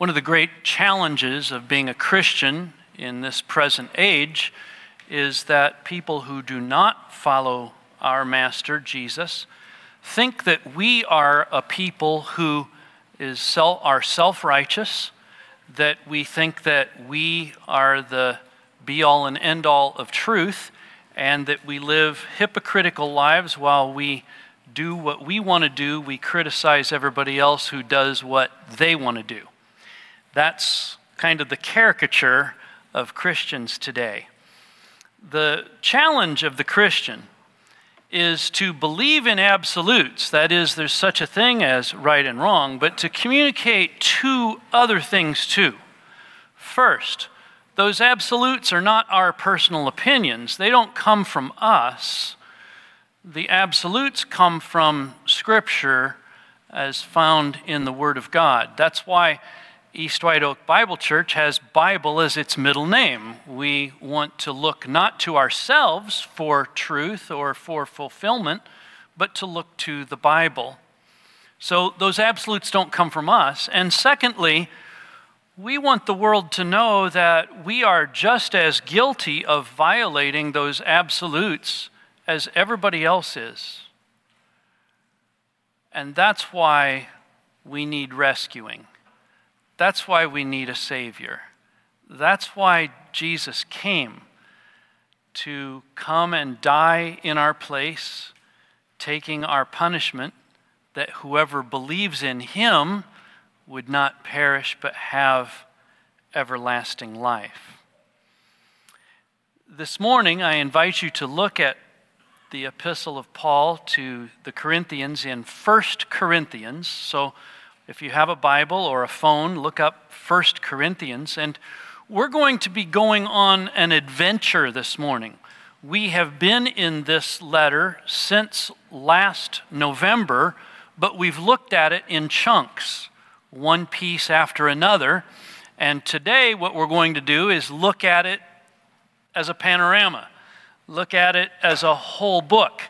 One of the great challenges of being a Christian in this present age is that people who do not follow our Master Jesus think that we are a people who is self, are self righteous, that we think that we are the be all and end all of truth, and that we live hypocritical lives while we do what we want to do, we criticize everybody else who does what they want to do. That's kind of the caricature of Christians today. The challenge of the Christian is to believe in absolutes, that is, there's such a thing as right and wrong, but to communicate two other things too. First, those absolutes are not our personal opinions, they don't come from us. The absolutes come from Scripture as found in the Word of God. That's why East White Oak Bible Church has Bible as its middle name. We want to look not to ourselves for truth or for fulfillment, but to look to the Bible. So those absolutes don't come from us. And secondly, we want the world to know that we are just as guilty of violating those absolutes as everybody else is. And that's why we need rescuing. That's why we need a Savior. That's why Jesus came to come and die in our place, taking our punishment, that whoever believes in Him would not perish but have everlasting life. This morning, I invite you to look at the epistle of Paul to the Corinthians in 1 Corinthians. So, if you have a Bible or a phone, look up 1 Corinthians. And we're going to be going on an adventure this morning. We have been in this letter since last November, but we've looked at it in chunks, one piece after another. And today, what we're going to do is look at it as a panorama, look at it as a whole book.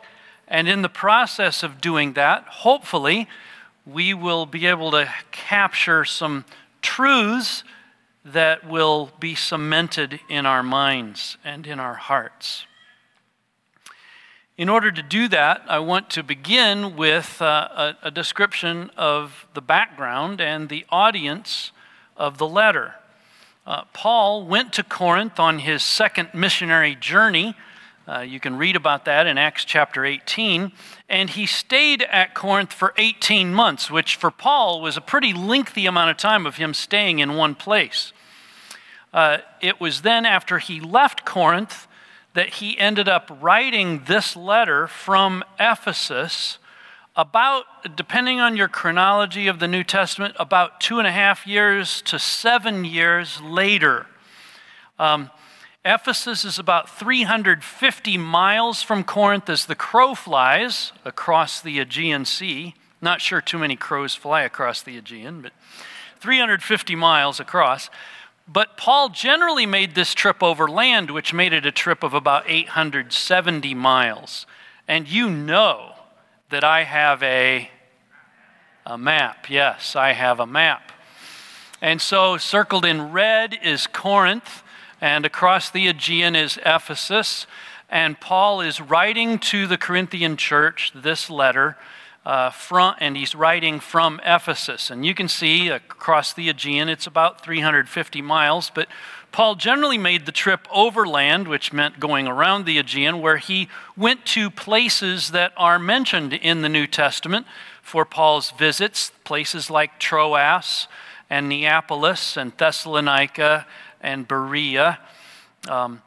And in the process of doing that, hopefully, we will be able to capture some truths that will be cemented in our minds and in our hearts. In order to do that, I want to begin with uh, a, a, description of the background and the audience of the letter. Uh, Paul went to Corinth on his second missionary journey uh, you can read about that in Acts chapter 18. And he stayed at Corinth for 18 months, which for Paul was a pretty lengthy amount of time of him staying in one place. Uh, it was then after he left Corinth that he ended up writing this letter from Ephesus about, depending on your chronology of the New Testament, about two and a half years to seven years later. Um, Ephesus is about 350 miles from Corinth as the crow flies across the Aegean Sea. Not sure too many crows fly across the Aegean, but 350 miles across. But Paul generally made this trip over land, which made it a trip of about 870 miles. And you know that I have a, a map. Yes, I have a map. And so, circled in red is Corinth and across the Aegean is Ephesus. And Paul is writing to the Corinthian church this letter, uh, from, and he's writing from Ephesus. And you can see across the Aegean, it's about 350 miles, but Paul generally made the trip overland, which meant going around the Aegean, where he went to places that are mentioned in the New Testament for Paul's visits, places like Troas and Neapolis and Thessalonica and Berea, um,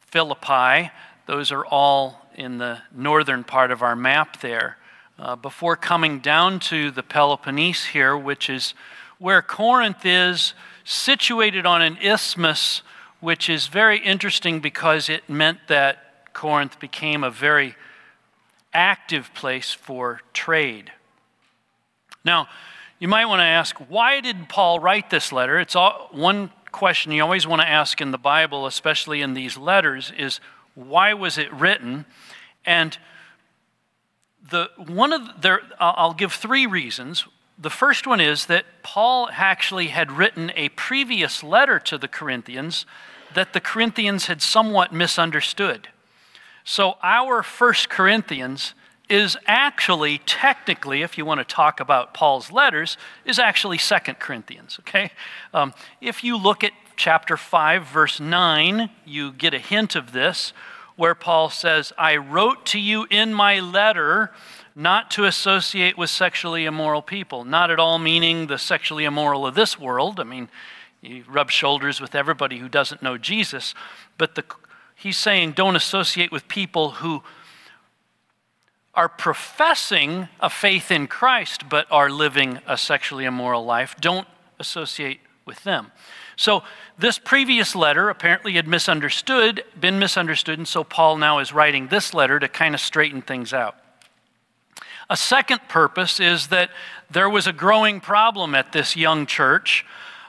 Philippi. Those are all in the northern part of our map there. Uh, before coming down to the Peloponnese here, which is where Corinth is, situated on an isthmus, which is very interesting because it meant that Corinth became a very active place for trade. Now, you might want to ask, why did Paul write this letter? It's all, one question you always want to ask in the Bible, especially in these letters, is why was it written? And the one of the, I'll give three reasons. The first one is that Paul actually had written a previous letter to the Corinthians that the Corinthians had somewhat misunderstood. So, our First Corinthians is actually, technically, if you want to talk about Paul's letters, is actually Second Corinthians, okay? Um, if you look at chapter 5, verse 9, you get a hint of this, where Paul says, I wrote to you in my letter not to associate with sexually immoral people. Not at all meaning the sexually immoral of this world. I mean, he rubs shoulders with everybody who doesn't know Jesus. But the, he's saying don't associate with people who are professing a faith in Christ but are living a sexually immoral life. Don't associate with them. So, this previous letter apparently had misunderstood, been misunderstood, and so Paul now is writing this letter to kind of straighten things out. A second purpose is that there was a growing problem at this young church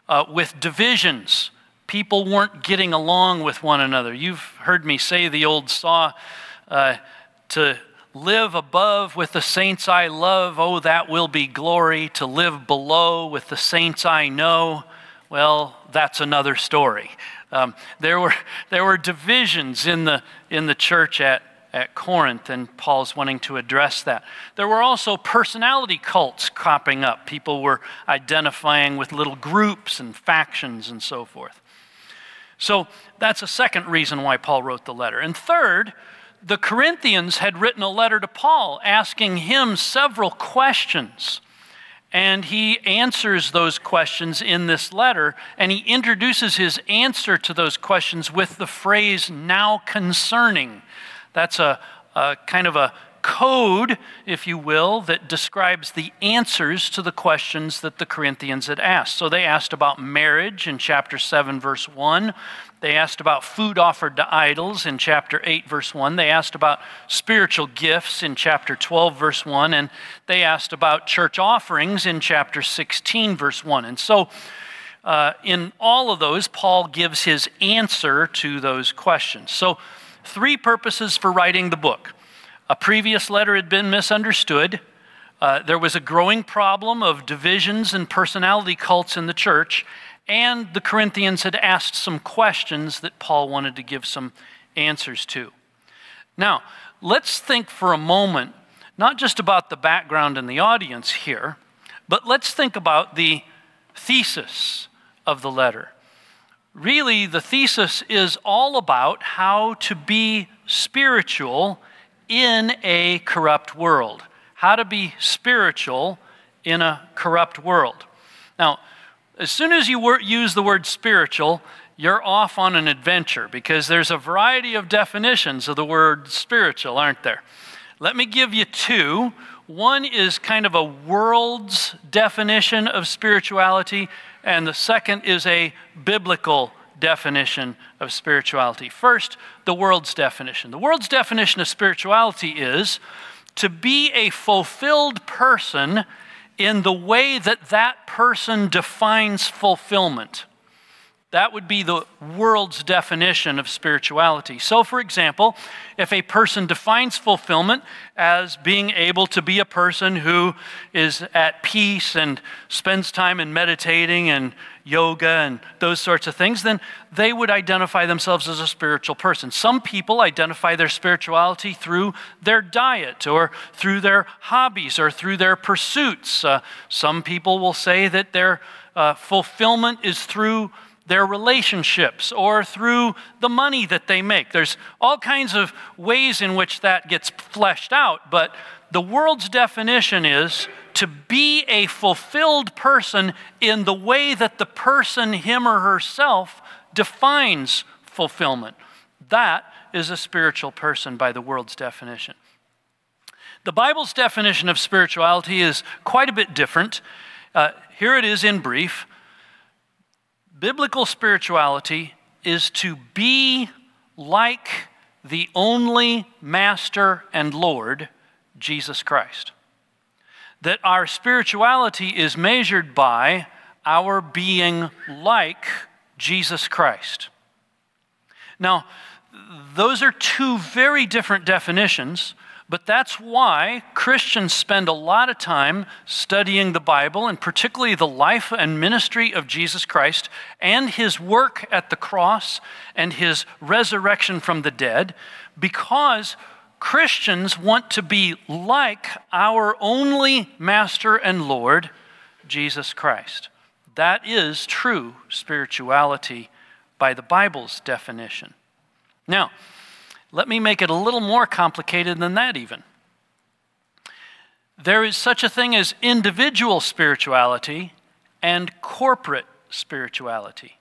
uh, with divisions. People weren't getting along with one another. You've heard me say the old saw uh, to live above with the saints I love, oh, that will be glory. To live below with the saints I know, well, that's another story. Um, there, were, there were divisions in the, in the church at, at Corinth, and Paul's wanting to address that. There were also personality cults cropping up. People were identifying with little groups and factions and so forth. So that's a second reason why Paul wrote the letter. And third, the Corinthians had written a letter to Paul asking him several questions. And he answers those questions in this letter, and he introduces his answer to those questions with the phrase, now concerning. That's a, a kind of a code, if you will, that describes the answers to the questions that the Corinthians had asked. So they asked about marriage in chapter 7, verse 1. They asked about food offered to idols in chapter 8, verse 1. They asked about spiritual gifts in chapter 12, verse 1. And they asked about church offerings in chapter 16, verse 1. And so, uh, in all of those, Paul gives his answer to those questions. So, three purposes for writing the book. A previous letter had been misunderstood. Uh, there was a growing problem of divisions and personality cults in the church, and the Corinthians had asked some questions that Paul wanted to give some answers to. Now, let's think for a moment not just about the background and the audience here, but let's think about the thesis of the letter. Really, the thesis is all about how to be spiritual in a corrupt world. How to be spiritual in a corrupt world. Now, as soon as you use the word spiritual, you're off on an adventure because there's a variety of definitions of the word spiritual, aren't there? Let me give you two. One is kind of a world's definition of spirituality, and the second is a biblical definition of spirituality. First, the world's definition. The world's definition of spirituality is to be a fulfilled person in the way that that person defines fulfillment. That would be the world's definition of spirituality. So, for example, if a person defines fulfillment as being able to be a person who is at peace and spends time in meditating and yoga and those sorts of things, then they would identify themselves as a spiritual person. Some people identify their spirituality through their diet or through their hobbies or through their pursuits. Uh, some people will say that their uh, fulfillment is through their relationships or through the money that they make. There's all kinds of ways in which that gets fleshed out, but the world's definition is to be a fulfilled person in the way that the person, him or herself, defines fulfillment. That is a spiritual person by the world's definition. The Bible's definition of spirituality is quite a bit different. Uh, here it is in brief biblical spirituality is to be like the only Master and Lord, Jesus Christ. That our spirituality is measured by our being like Jesus Christ. Now, those are two very different definitions, But that's why Christians spend a lot of time studying the Bible, and particularly the life and ministry of Jesus Christ and his work at the cross and his resurrection from the dead, because Christians want to be like our only Master and Lord, Jesus Christ. That is true spirituality by the Bible's definition. Now, let me make it a little more complicated than that, even. There is such a thing as individual spirituality and corporate spirituality.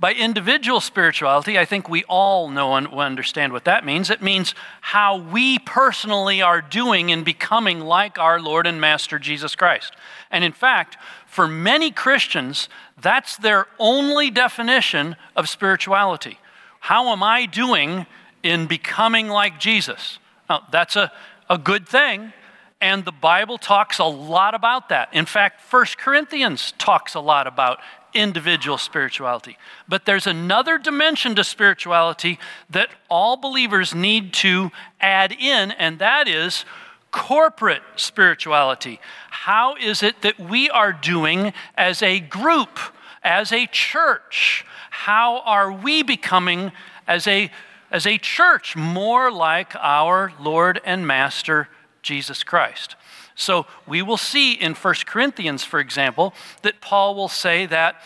By individual spirituality, I think we all know and understand what that means. It means how we personally are doing in becoming like our Lord and Master Jesus Christ. And in fact, for many Christians, that's their only definition of spirituality. How am I doing in becoming like Jesus. Now, that's a, a good thing, and the Bible talks a lot about that. In fact, 1 Corinthians talks a lot about individual spirituality. But there's another dimension to spirituality that all believers need to add in, and that is corporate spirituality. How is it that we are doing as a group, as a church? How are we becoming as a as a church more like our Lord and Master Jesus Christ. So we will see in 1 Corinthians, for example, that Paul will say that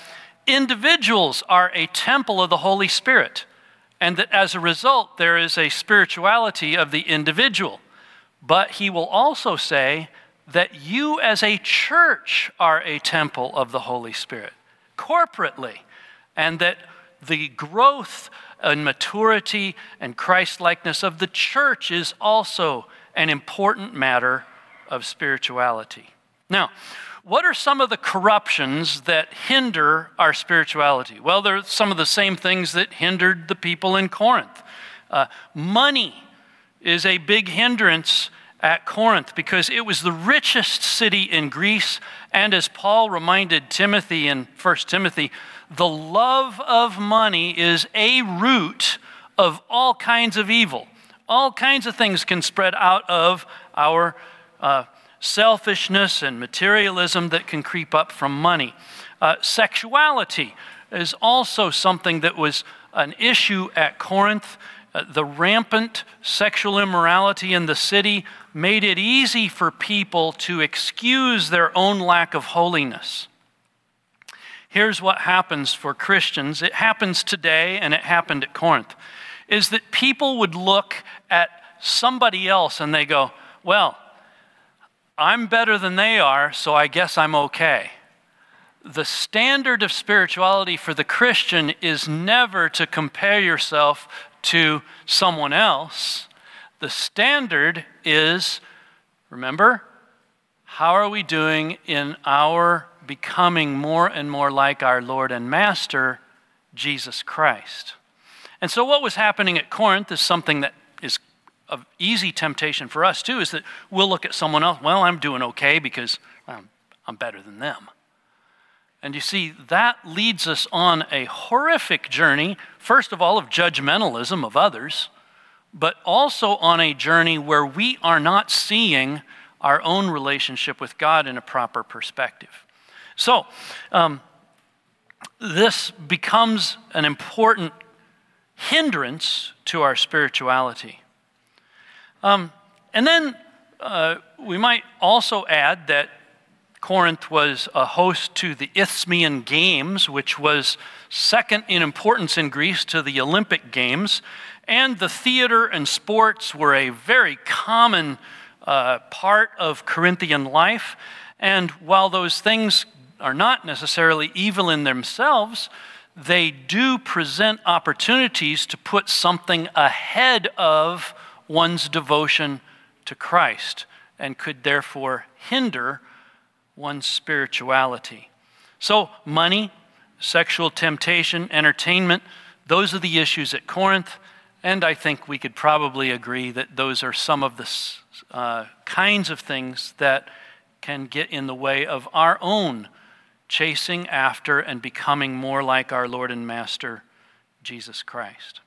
individuals are a temple of the Holy Spirit, and that as a result, there is a spirituality of the individual. But he will also say that you as a church are a temple of the Holy Spirit, corporately, and that the growth and maturity and Christlikeness of the church is also an important matter of spirituality. Now, what are some of the corruptions that hinder our spirituality? Well, they're some of the same things that hindered the people in Corinth. Uh, money is a big hindrance at Corinth because it was the richest city in Greece. And as Paul reminded Timothy in 1 Timothy, the love of money is a root of all kinds of evil. All kinds of things can spread out of our uh, selfishness and materialism that can creep up from money. Uh, sexuality is also something that was an issue at Corinth. Uh, the rampant sexual immorality in the city made it easy for people to excuse their own lack of holiness. Here's what happens for Christians it happens today, and it happened at Corinth is that people would look at somebody else and they go, Well, I'm better than they are, so I guess I'm okay. The standard of spirituality for the Christian is never to compare yourself to someone else. The standard is, remember, how are we doing in our becoming more and more like our Lord and Master, Jesus Christ? And so, what was happening at Corinth is something that is of easy temptation for us too, is that we'll look at someone else, well, I'm doing okay because I'm, I'm better than them. And you see, that leads us on a horrific journey, first of all, of judgmentalism of others, but also on a journey where we are not seeing our own relationship with God in a proper perspective. So, um, this becomes an important hindrance to our spirituality. Um, and then uh, we might also add that Corinth was a host to the Isthmian Games, which was second in importance in Greece to the Olympic Games. And the theater and sports were a very common uh, part of Corinthian life. And while those things are not necessarily evil in themselves, they do present opportunities to put something ahead of one's devotion to Christ and could therefore hinder one's spirituality. So, money, sexual temptation, entertainment, those are the issues at Corinth. And I think we could probably agree that those are some of the uh, kinds of things that can get in the way of our own chasing after and becoming more like our Lord and Master, Jesus Christ.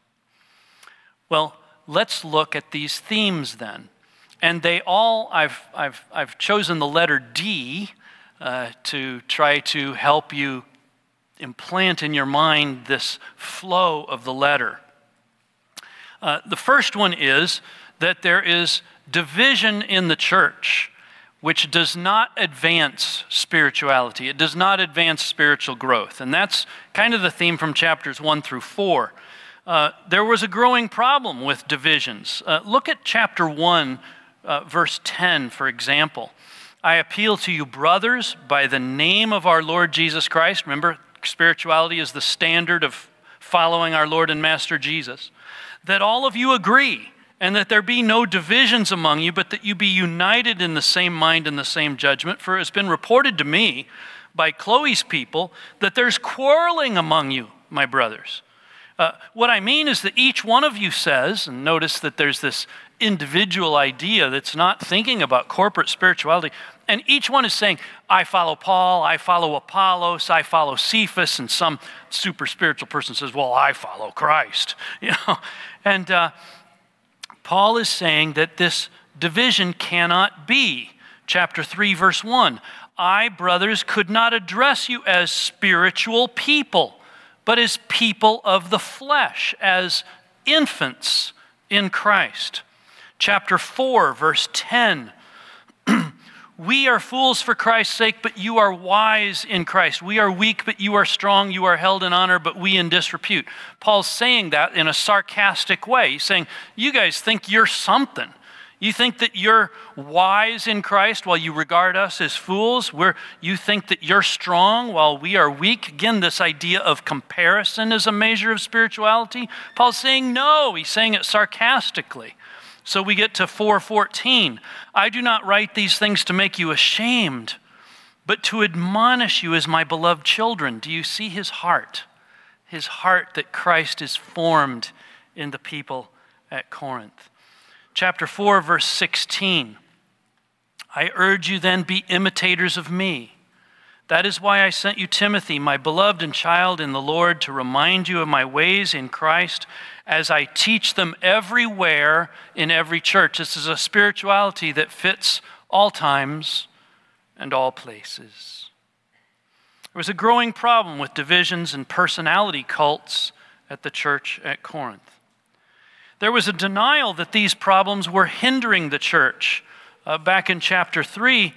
Well, let's look at these themes then. and they all, I've, I've, I've chosen the letter D uh, to try to help you implant in your mind this flow of the letter. Uh, the first one is that there is division in the church which does not advance spirituality. It does not advance spiritual growth. And that's kind of the theme from chapters 1 through 4. Uh, there was a growing problem with divisions. Uh, look at chapter 1, uh, verse 10, for example. I appeal to you, brothers, by the name of our Lord Jesus Christ. Remember, spirituality is the standard of following our Lord and Master Jesus. That all of you agree, and that there be no divisions among you, but that you be united in the same mind and the same judgment. For it has been reported to me by Chloe's people that there's quarreling among you, my brothers. Uh, what I mean is that each one of you says, and notice that there's this individual idea that's not thinking about corporate spirituality. And each one is saying, I follow Paul, I follow Apollos, I follow Cephas, and some super spiritual person says, Well, I follow Christ. You know? And uh, Paul is saying that this division cannot be. Chapter 3, verse 1 I, brothers, could not address you as spiritual people, but as people of the flesh, as infants in Christ chapter 4, verse 10. we are fools for Christ's sake, but you are wise in Christ. We are weak, but you are strong. You are held in honor, but we in disrepute. Paul's saying that in a sarcastic way. He's saying, You guys think you're something. You think that you're wise in Christ while you regard us as fools? We're, you think that you're strong while we are weak? Again, this idea of comparison is a measure of spirituality. Paul's saying no, he's saying it sarcastically. So we get to 414. I do not write these things to make you ashamed, but to admonish you as my beloved children. Do you see his heart? His heart that Christ is formed in the people at Corinth. Chapter 4, verse 16. I urge you then, be imitators of me. That is why I sent you Timothy, my beloved and child in the Lord, to remind you of my ways in Christ as I teach them everywhere in every church. This is a spirituality that fits all times and all places. There was a growing problem with divisions and personality cults at the church at Corinth. There was a denial that these problems were hindering the church. Uh, back in chapter 3,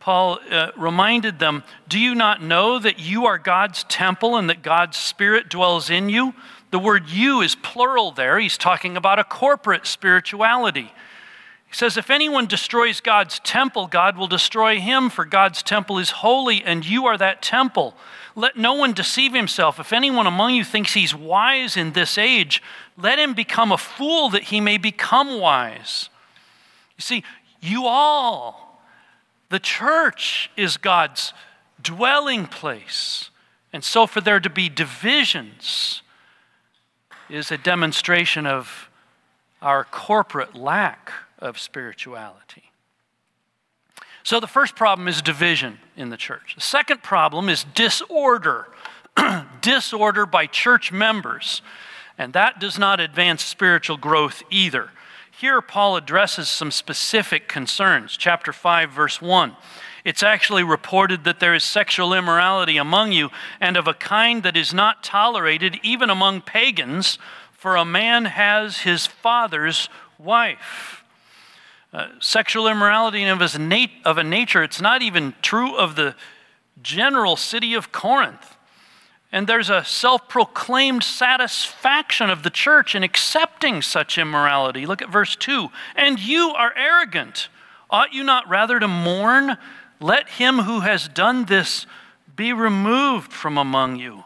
Paul uh, reminded them Do you not know that you are God's temple and that God's Spirit dwells in you? The word you is plural there. He's talking about a corporate spirituality. He says, If anyone destroys God's temple, God will destroy him, for God's temple is holy, and you are that temple. Let no one deceive himself. If anyone among you thinks he's wise in this age, let him become a fool that he may become wise. You see, you all, the church is God's dwelling place. And so, for there to be divisions, is a demonstration of our corporate lack of spirituality. So the first problem is division in the church. The second problem is disorder. disorder by church members. And that does not advance spiritual growth either. Here, Paul addresses some specific concerns. Chapter 5, verse 1. It's actually reported that there is sexual immorality among you, and of a kind that is not tolerated even among pagans, for a man has his father's wife. Uh, sexual immorality of, his nat- of a nature, it's not even true of the general city of Corinth. And there's a self proclaimed satisfaction of the church in accepting such immorality. Look at verse 2. And you are arrogant. Ought you not rather to mourn let him who has done this be removed from among you.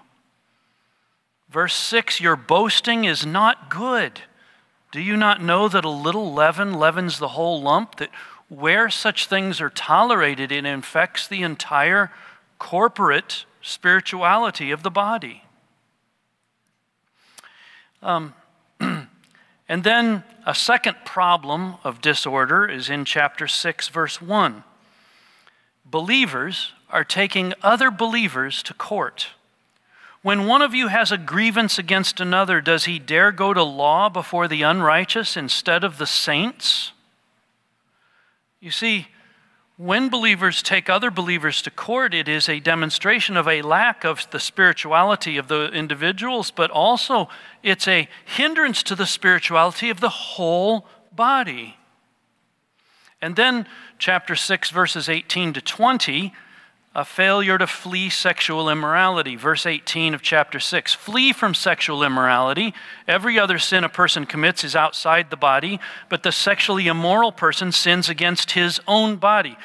Verse 6 Your boasting is not good. Do you not know that a little leaven leavens the whole lump? That where such things are tolerated, it infects the entire corporate spirituality of the body. Um, and then a second problem of disorder is in chapter 6, verse 1 believers are taking other believers to court. When one of you has a grievance against another, does he dare go to law before the unrighteous instead of the saints? You see, when believers take other believers to court, it is a demonstration of a lack of the spirituality of the individuals, but also it's a hindrance to the spirituality of the whole body. And then, chapter 6, verses 18 to 20 a failure to flee sexual immorality. Verse 18 of chapter 6 Flee from sexual immorality. Every other sin a person commits is outside the body, but the sexually immoral person sins against his own body.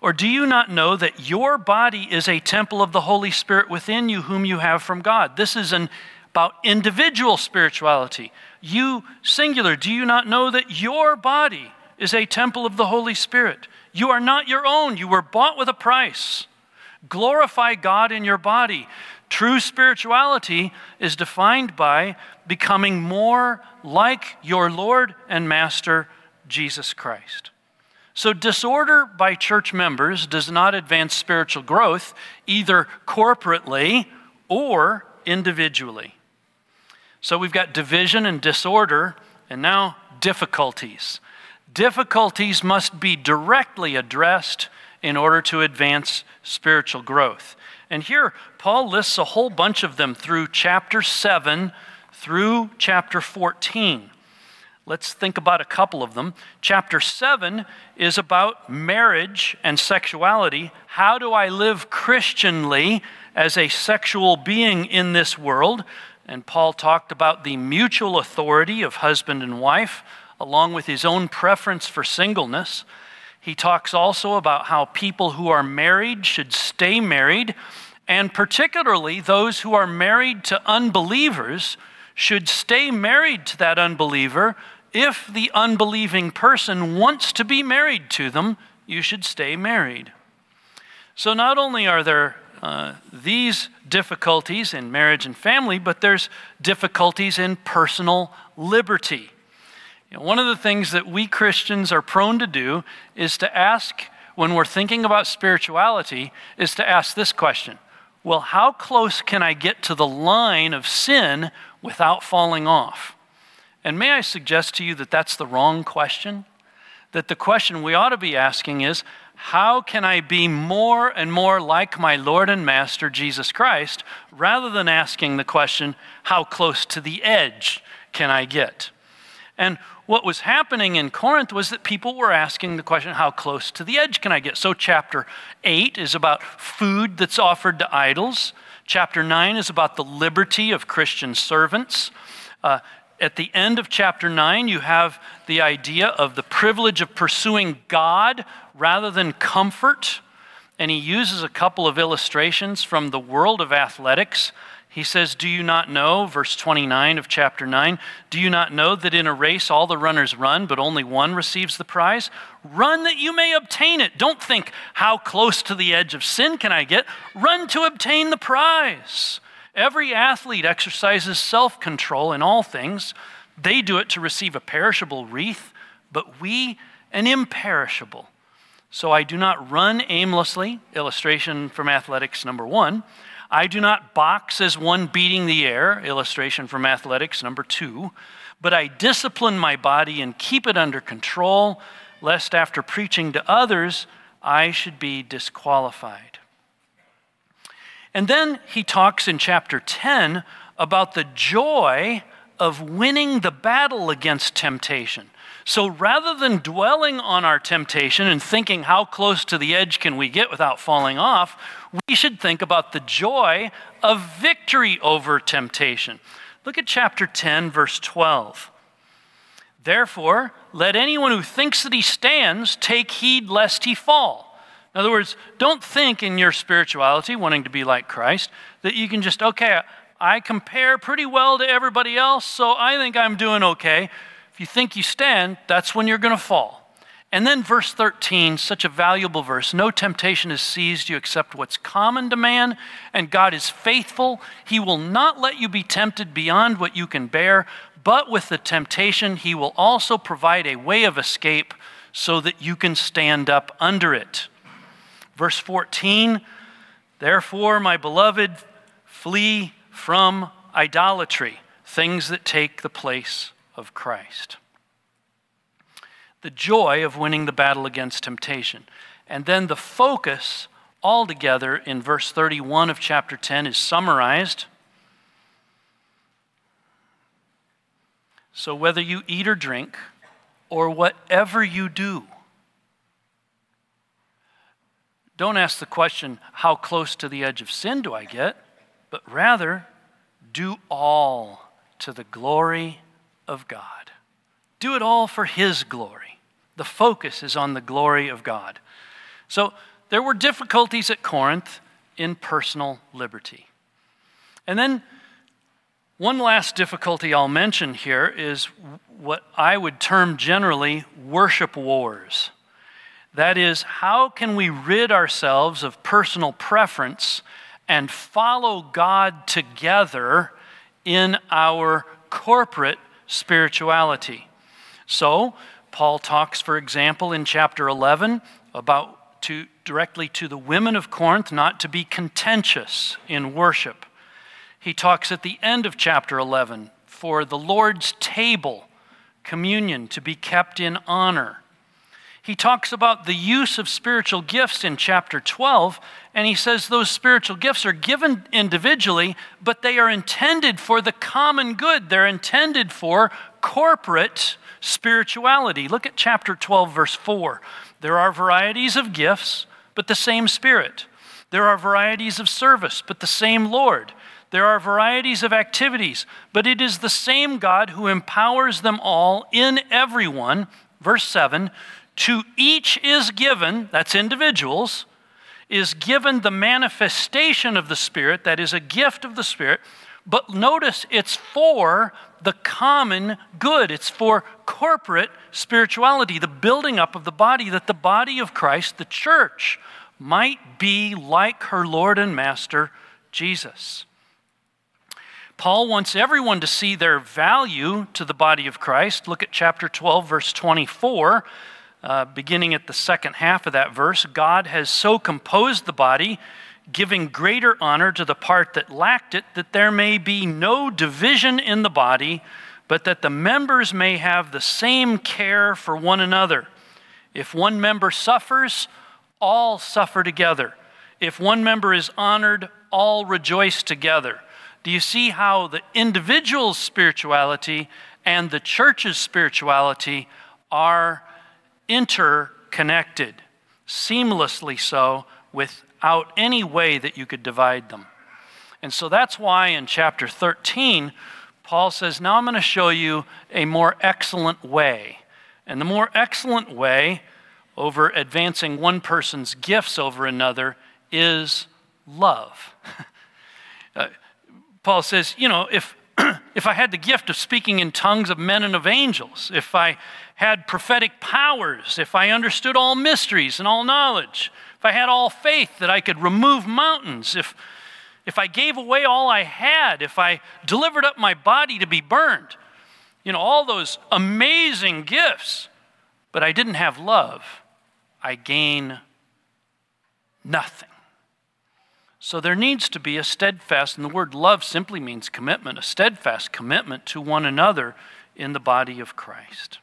Or do you not know that your body is a temple of the Holy Spirit within you, whom you have from God? This is an, about individual spirituality. You, singular, do you not know that your body is a temple of the Holy Spirit? You are not your own. You were bought with a price. Glorify God in your body. True spirituality is defined by becoming more like your Lord and Master, Jesus Christ. So, disorder by church members does not advance spiritual growth, either corporately or individually. So, we've got division and disorder, and now difficulties. Difficulties must be directly addressed in order to advance spiritual growth. And here, Paul lists a whole bunch of them through chapter 7 through chapter 14. Let's think about a couple of them. Chapter 7 is about marriage and sexuality. How do I live Christianly as a sexual being in this world? And Paul talked about the mutual authority of husband and wife along with his own preference for singleness. He talks also about how people who are married should stay married, and particularly those who are married to unbelievers should stay married to that unbeliever. If the unbelieving person wants to be married to them, you should stay married. So, not only are there uh, these difficulties in marriage and family, but there's difficulties in personal liberty. You know, one of the things that we Christians are prone to do is to ask, when we're thinking about spirituality, is to ask this question Well, how close can I get to the line of sin without falling off? And may I suggest to you that that's the wrong question? That the question we ought to be asking is, how can I be more and more like my Lord and Master Jesus Christ, rather than asking the question, how close to the edge can I get? And what was happening in Corinth was that people were asking the question, how close to the edge can I get? So, chapter 8 is about food that's offered to idols. Chapter 9 is about the liberty of Christian servants. Uh, at the end of chapter 9, you have the idea of the privilege of pursuing God rather than comfort. And he uses a couple of illustrations from the world of athletics he says, Do you not know, verse 29 of chapter 9, do you not know that in a race all the runners run, but only one receives the prize? Run that you may obtain it. Don't think, How close to the edge of sin can I get? Run to obtain the prize. Every athlete exercises self control in all things. They do it to receive a perishable wreath, but we an imperishable. So I do not run aimlessly, illustration from athletics number one. I do not box as one beating the air, illustration from athletics number two, but I discipline my body and keep it under control, lest after preaching to others, I should be disqualified. And then he talks in chapter 10 about the joy of winning the battle against temptation. So rather than dwelling on our temptation and thinking how close to the edge can we get without falling off, we should think about the joy of victory over temptation. Look at chapter 10, verse 12. Therefore, let anyone who thinks that he stands take heed lest he fall. In other words, don't think in your spirituality, wanting to be like Christ, that you can just, okay, I compare pretty well to everybody else, so I think I'm doing okay. If you think you stand, that's when you're going to fall. And then verse 13, such a valuable verse no temptation has seized you except what's common to man, and God is faithful. He will not let you be tempted beyond what you can bear, but with the temptation, He will also provide a way of escape so that you can stand up under it. Verse 14, therefore, my beloved, flee from idolatry, things that take the place of Christ. the joy of winning the battle against temptation. And then the focus altogether in verse 31 of chapter 10 is summarized. So, whether you eat or drink, or whatever you do, don't ask the question, how close to the edge of sin do I get? But rather, do all to the glory of God. Do it all for His glory. The focus is on the glory of God. So, there were difficulties at Corinth in personal liberty. And then, one last difficulty I'll mention here is what I would term generally worship wars. That is, how can we rid ourselves of personal preference and follow God together in our corporate spirituality? So, Paul talks, for example, in chapter 11 about to, directly to the women of Corinth not to be contentious in worship. He talks at the end of chapter 11 for the Lord's table, communion, to be kept in honor. He talks about the use of spiritual gifts in chapter 12, and he says those spiritual gifts are given individually, but they are intended for the common good. They're intended for corporate spirituality. Look at chapter 12, verse 4. There are varieties of gifts, but the same Spirit. There are varieties of service, but the same Lord. There are varieties of activities, but it is the same God who empowers them all in everyone. Verse 7 To each is given, that's individuals, is given the manifestation of the Spirit, that is a gift of the Spirit. But notice it's for the common good. It's for corporate spirituality, the building up of the body, that the body of Christ, the church, might be like her Lord and Master, Jesus. Paul wants everyone to see their value to the body of Christ. Look at chapter 12, verse 24. Uh, beginning at the second half of that verse, God has so composed the body giving greater honor to the part that lacked it, that there may be no division in the body, but that the members may have the same care for one another. If one member suffers, all suffer together. If one member is honored, all rejoice together. Do you see how the individual's spirituality and the church's spirituality are interconnected, seamlessly so, without any way that you could divide them. And so that's why in chapter 13, Paul says, Now I'm going to show you a more excellent way. And the more excellent way over advancing one person's gifts over another is love. uh, Paul says, You know, if, if I had the gift of speaking in tongues of men and of angels, if I had prophetic powers, if I understood all mysteries and all knowledge, if I had all faith that I could remove mountains, if, if I gave away all I had, if I delivered up my body to be burned, you know, all those amazing gifts, but I didn't have love, I gain nothing. So there needs to be a steadfast, and the word love simply means commitment, a steadfast commitment to one another in the body of Christ.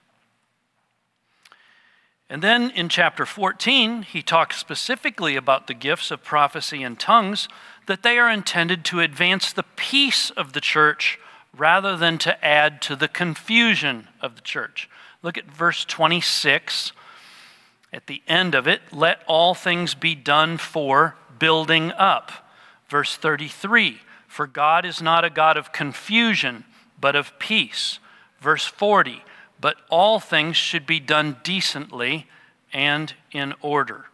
And then in chapter 14, he talks specifically about the gifts of prophecy and tongues, that they are intended to advance the peace of the church rather than to add to the confusion of the church. Look at verse 26. At the end of it, let all things be done for building up. Verse 33 For God is not a God of confusion, but of peace. Verse 40 but all things should be done decently and in order.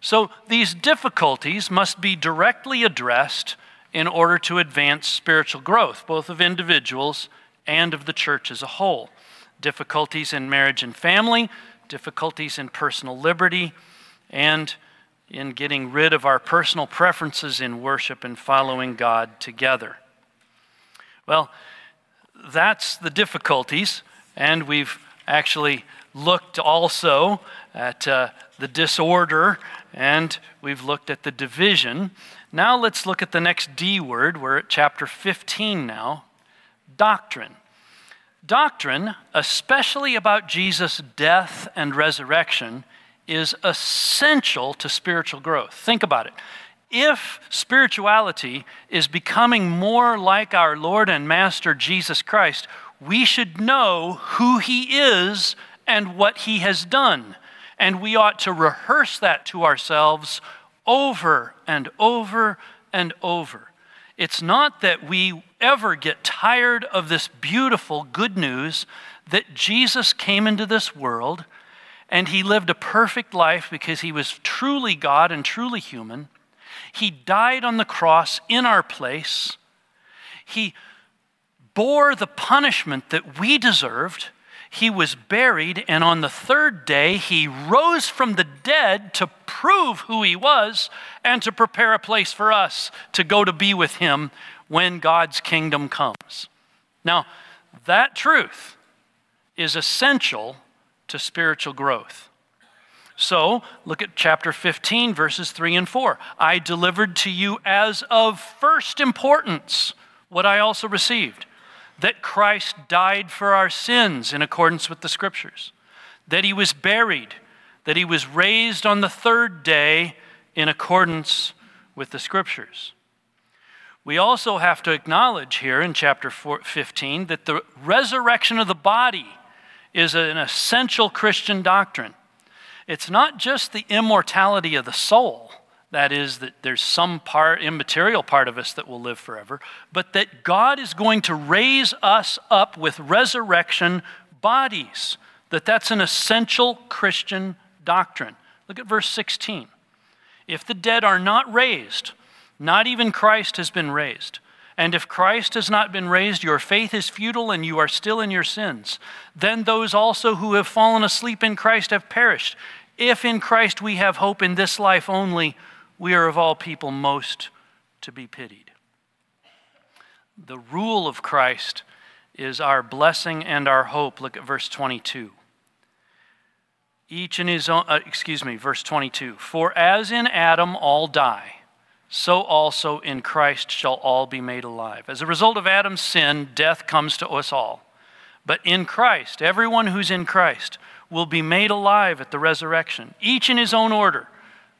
So these difficulties must be directly addressed in order to advance spiritual growth, both of individuals and of the church as a whole. Difficulties in marriage and family, difficulties in personal liberty, and in getting rid of our personal preferences in worship and following God together. Well, that's the difficulties. And we've actually looked also at uh, the disorder and we've looked at the division. Now let's look at the next D word. We're at chapter 15 now doctrine. Doctrine, especially about Jesus' death and resurrection, is essential to spiritual growth. Think about it. If spirituality is becoming more like our Lord and Master Jesus Christ, we should know who He is and what He has done. And we ought to rehearse that to ourselves over and over and over. It's not that we ever get tired of this beautiful good news that Jesus came into this world and he lived a perfect life because he was truly God and truly human. He died on the cross in our place. He bore the punishment that we deserved he was buried, and on the third day, he rose from the dead to prove who he was and to prepare a place for us to go to be with him when God's kingdom comes. Now, that truth is essential to spiritual growth. So, look at chapter 15, verses 3 and 4. I delivered to you as of first importance what I also received that Christ died for our sins in accordance with the Scriptures, that he was buried, that he was raised on the third day in accordance with the Scriptures. We also have to acknowledge here in chapter 15 that the resurrection of the body is an essential Christian doctrine. It's not just the immortality of the soul, that is, that there's some part, immaterial part of us that will live forever, but that God is going to raise us up with resurrection bodies. That that's an essential Christian doctrine. Look at verse 16. If the dead are not raised, not even Christ has been raised. And if Christ has not been raised, your faith is futile and you are still in your sins. Then those also who have fallen asleep in Christ have perished. If in Christ we have hope in this life only, we are of all people most to be pitied. The rule of Christ is our blessing and our hope. Look at verse 22. Each in his own, uh, excuse me, verse 22. For as in Adam all die, so also in Christ shall all be made alive. As a result of Adam's sin, death comes to us all. But in Christ, everyone who's in Christ will be made alive at the resurrection, each in his own order.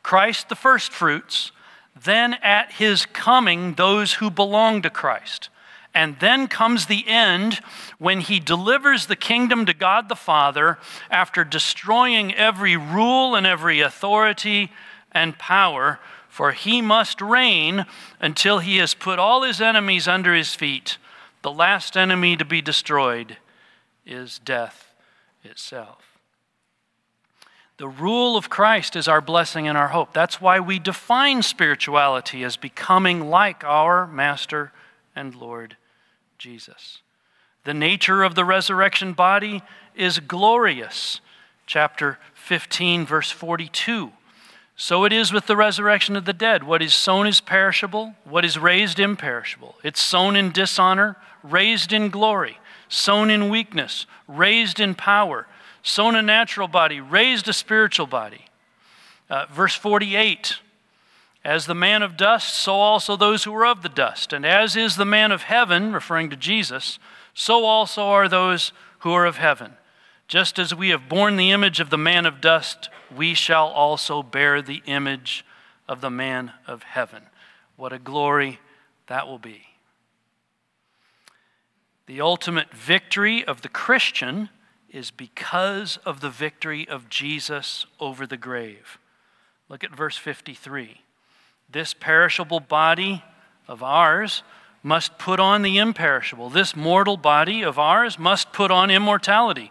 Christ the firstfruits, then at his coming, those who belong to Christ. And then comes the end when he delivers the kingdom to God the Father after destroying every rule and every authority and power, for he must reign until he has put all his enemies under his feet. The last enemy to be destroyed is death itself. The rule of Christ is our blessing and our hope. That's why we define spirituality as becoming like our Master and Lord Jesus. The nature of the resurrection body is glorious. Chapter 15, verse 42. So it is with the resurrection of the dead. What is sown is perishable, what is raised imperishable. It's sown in dishonor, raised in glory, sown in weakness, raised in power sown a natural body, raised a spiritual body. Uh, verse 48 As the man of dust, so also those who are of the dust. And as is the man of heaven, referring to Jesus, so also are those who are of heaven. Just as we have borne the image of the man of dust, we shall also bear the image of the man of heaven. What a glory that will be. The ultimate victory of the Christian is because of the victory of Jesus over the grave. Look at verse 53. This perishable body of ours must put on the imperishable. This mortal body of ours must put on immortality.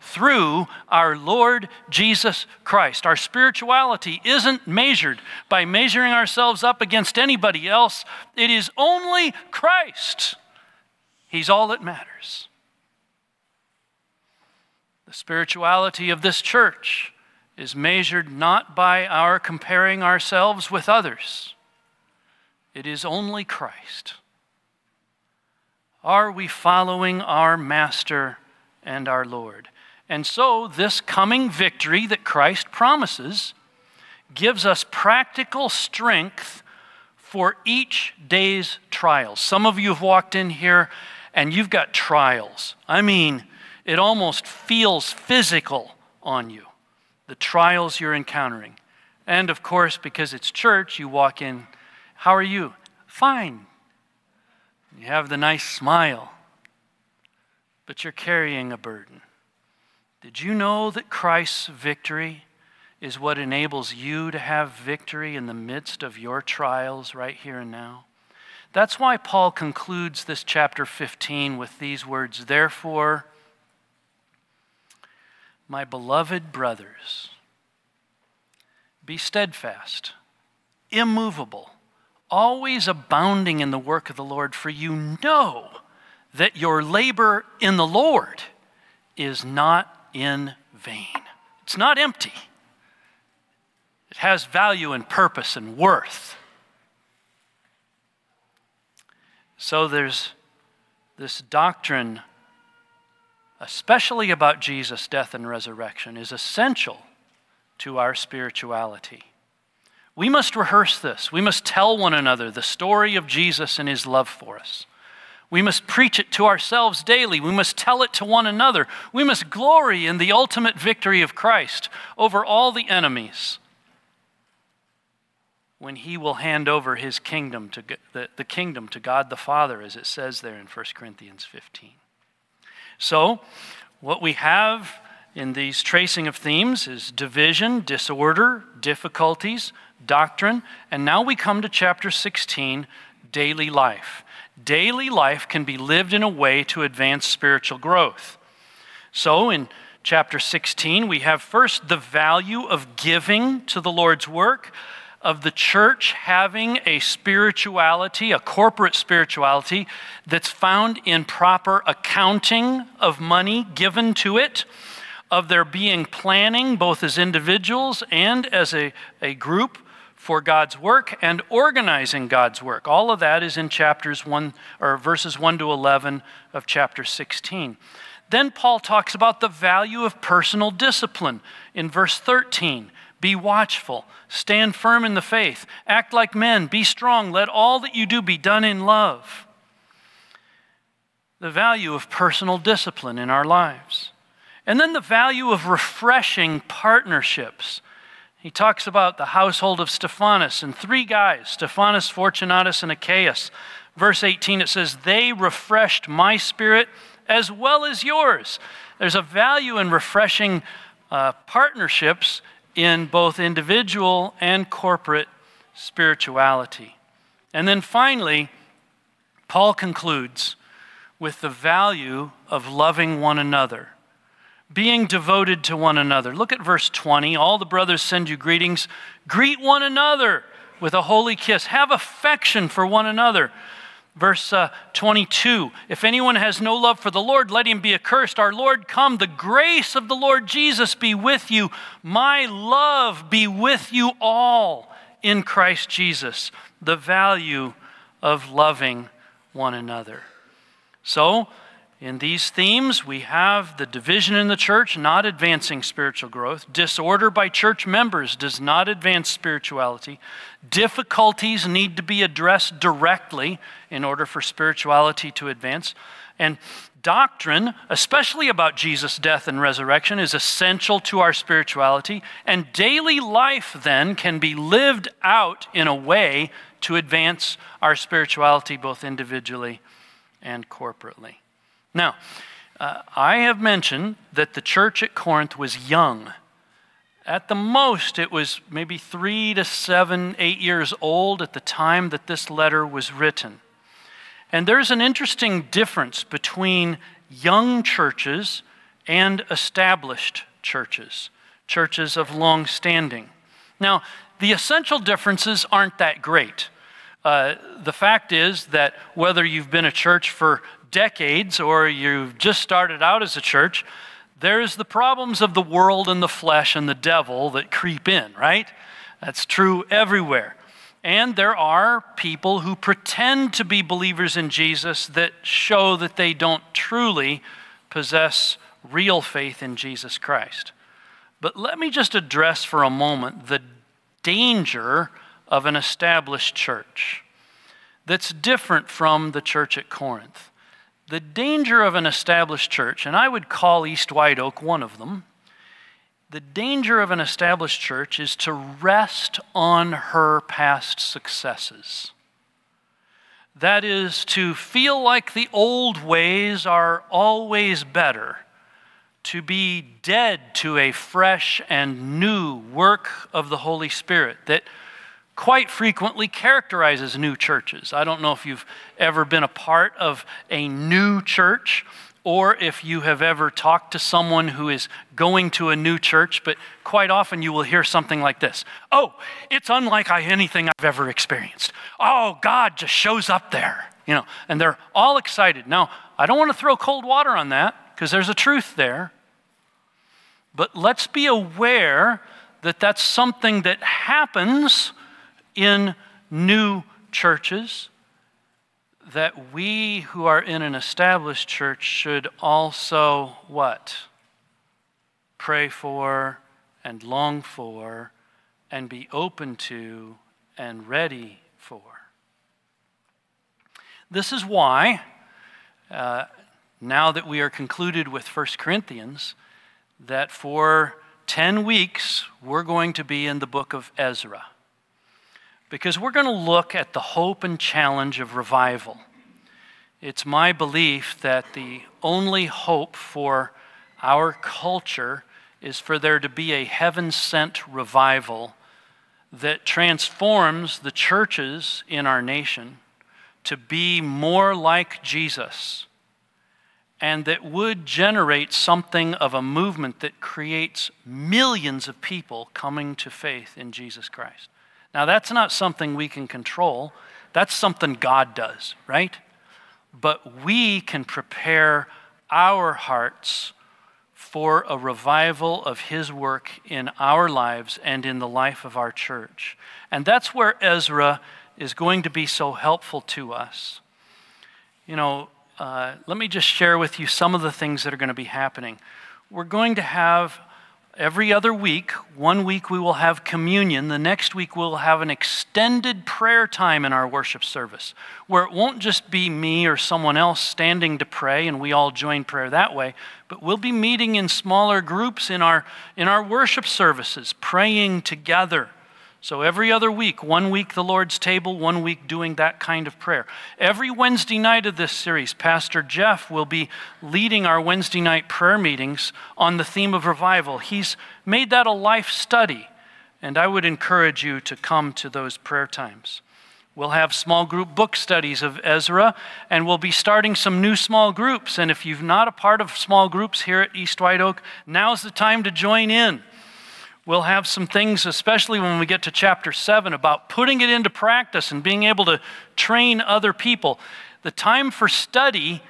through our Lord Jesus Christ. Our spirituality isn't measured by measuring ourselves up against anybody else, it is only Christ. He's all that matters. The spirituality of this church is measured not by our comparing ourselves with others it is only Christ. Are we following our Master and our Lord? And so, this coming victory that Christ promises gives us practical strength for each day's trials. Some of you have walked in here and you've got trials. I mean, it almost feels physical on you, the trials you're encountering. And of course, because it's church, you walk in, how are you? Fine. You have the nice smile, but you're carrying a burden. Did you know that Christ's victory is what enables you to have victory in the midst of your trials right here and now? That's why Paul concludes this chapter 15 with these words Therefore, my beloved brothers, be steadfast, immovable always abounding in the work of the Lord, for you know that your labor in the Lord is not in vain. It's not empty, it has value and purpose and worth. So there's this doctrine, especially about Jesus' death and resurrection, is essential to our spirituality. We must rehearse this. We must tell one another the story of Jesus and his love for us. We must preach it to ourselves daily. We must tell it to one another. We must glory in the ultimate victory of Christ over all the enemies when he will hand over his kingdom to the, the kingdom to God the Father as it says there in 1 Corinthians 15. So, what we have in these tracing of themes is division, disorder, difficulties, doctrine, and now we come to chapter 16 daily life. Daily life can be lived in a way to advance spiritual growth. So, in chapter 16, we have first the value of giving to the Lord's work, of the church having a spirituality, a corporate spirituality, that's found in proper accounting of money given to it of there being planning, both as individuals and as a, a group, for God's work and organizing God's work. All of that is in chapters 1 or verses 1 to 11 of chapter 16. Then Paul talks about the value of personal discipline in verse 13. Be watchful, stand firm in the faith, act like men, be strong, let all that you do be done in love. The value of personal discipline in our lives. And then the value of refreshing partnerships. He talks about the household of Stephanas and three guys Stephanas, Fortunatus, and Achaicus. Verse 18, it says, They refreshed my spirit as well as yours. There's a value in refreshing uh, partnerships in both individual and corporate spirituality. And then finally, Paul concludes with the value of loving one another being devoted to one another. Look at verse 20. All the brothers send you greetings. Greet one another with a holy kiss. Have affection for one another. Verse uh, 22 If anyone has no love for the Lord, let him be accursed. Our Lord come. The grace of the Lord Jesus be with you. My love be with you all in Christ Jesus. The value of loving one another. So, in these themes, we have the division in the church not advancing spiritual growth. Disorder by church members does not advance spirituality. Difficulties need to be addressed directly in order for spirituality to advance. And doctrine, especially about Jesus' death and resurrection, is essential to our spirituality. And daily life then can be lived out in a way to advance our spirituality both individually and corporately. Now, uh, I have mentioned that the church at Corinth was young. At the most, it was maybe three to seven, eight years old at the time that this letter was written. And there's an interesting difference between young churches and established churches, churches of long standing. Now, the essential differences aren't that great. Uh, the fact is that whether you've been a church for decades or you've just started out as a church, there's the problems of the world and the flesh and the devil that creep in, right? That's true everywhere. And there are people who pretend to be believers in Jesus that show that they don't truly possess real faith in Jesus Christ. But let me just address for a moment the danger of an established church that's different from the church at Corinth. The danger of an established church, and I would call East White Oak one of them, the danger of an established church is to rest on her past successes. That is, to feel like the old ways are always better, to be dead to a fresh and new work of the Holy Spirit that quite frequently characterizes new churches. I don't know if you've ever been a part of a new church or if you have ever talked to someone who is going to a new church, but quite often you will hear something like this Oh, it's unlike anything I've ever experienced. Oh, God just shows up there, you know, and they're all excited. Now, I don't want to throw cold water on that because there's a truth there, but let's be aware that that's something that happens in new churches that we who are in an established church should also what? Pray for and long for and be open to and ready for. This is why, uh, now that we are concluded with 1 Corinthians, that for 10 weeks we're going to be in the book of Ezra because we're going to look at the hope and challenge of revival. It's my belief that the only hope for our culture is for there to be a heaven sent revival that transforms the churches in our nation to be more like Jesus and that would generate something of a movement that creates millions of people coming to faith in Jesus Christ. Now, that's not something we can control. That's something God does, right? But we can prepare our hearts for a revival of His work in our lives and in the life of our church. And that's where Ezra is going to be so helpful to us. You know, uh, let me just share with you some of the things that are going to be happening. We're going to have every other week. One week we will have communion. The next week we'll have an extended prayer time in our worship service where it won't just be me or someone else standing to pray and we all join prayer that way, but we'll be meeting in smaller groups in our, in our worship services, praying together so every other week, one week the Lord's table, one week doing that kind of prayer. Every Wednesday night of this series, Pastor Jeff will be leading our Wednesday night prayer meetings on the theme of revival. He's made that a life study, and I would encourage you to come to those prayer times. We'll have small group book studies of Ezra, and we'll be starting some new small groups. And if you're not a part of small groups here at East White Oak, now's the time to join in. We'll have some things, especially when we get to chapter 7, about putting it into practice and being able to train other people. The time for study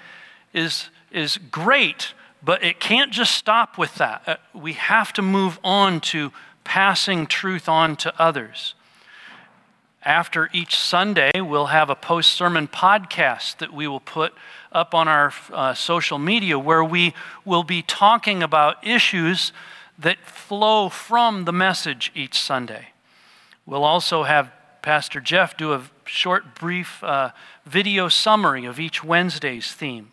is, is great, but it can't just stop with that. Uh, we have to move on to passing truth on to others. After each Sunday, we'll have a post sermon podcast that we will put up on our uh, social media where we will be talking about issues that flow from the message each Sunday. We'll also have Pastor Jeff do a short, brief uh, video summary of each Wednesday's theme.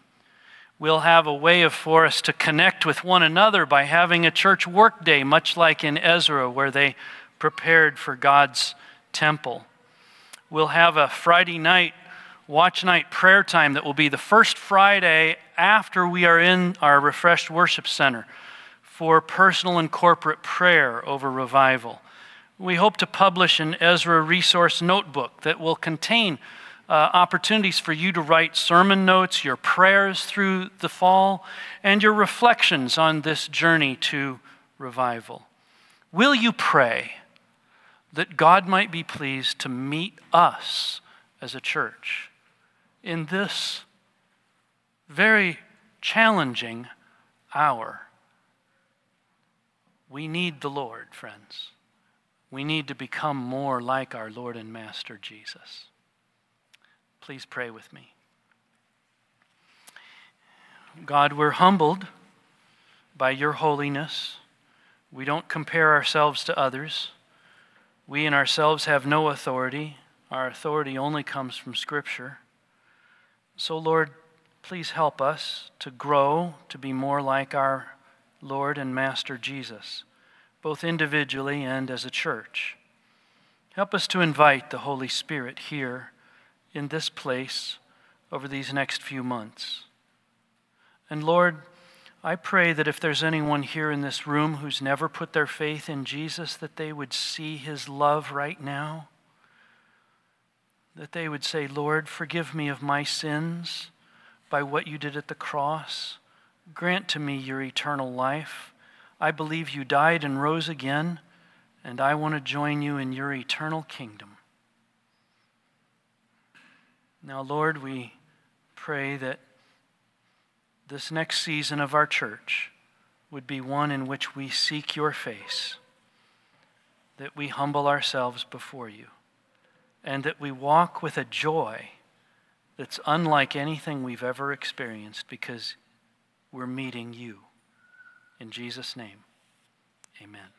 We'll have a way of, for us to connect with one another by having a church work day, much like in Ezra, where they prepared for God's temple. We'll have a Friday night watch night prayer time that will be the first Friday after we are in our refreshed worship center for personal and corporate prayer over revival. We hope to publish an Ezra resource notebook that will contain uh, opportunities for you to write sermon notes, your prayers through the fall, and your reflections on this journey to revival. Will you pray that God might be pleased to meet us as a church in this very challenging hour? We need the Lord, friends. We need to become more like our Lord and Master Jesus. Please pray with me. God, we're humbled by your holiness. We don't compare ourselves to others. We in ourselves have no authority. Our authority only comes from Scripture. So, Lord, please help us to grow to be more like our Lord and Master Jesus, both individually and as a church. Help us to invite the Holy Spirit here in this place over these next few months. And Lord, I pray that if there's anyone here in this room who's never put their faith in Jesus, that they would see his love right now. That they would say, Lord, forgive me of my sins by what you did at the cross. Grant to me your eternal life. I believe you died and rose again, and I want to join you in your eternal kingdom. Now, Lord, we pray that this next season of our church would be one in which we seek your face, that we humble ourselves before you, and that we walk with a joy that's unlike anything we've ever experienced because we're meeting you. In Jesus' name, amen.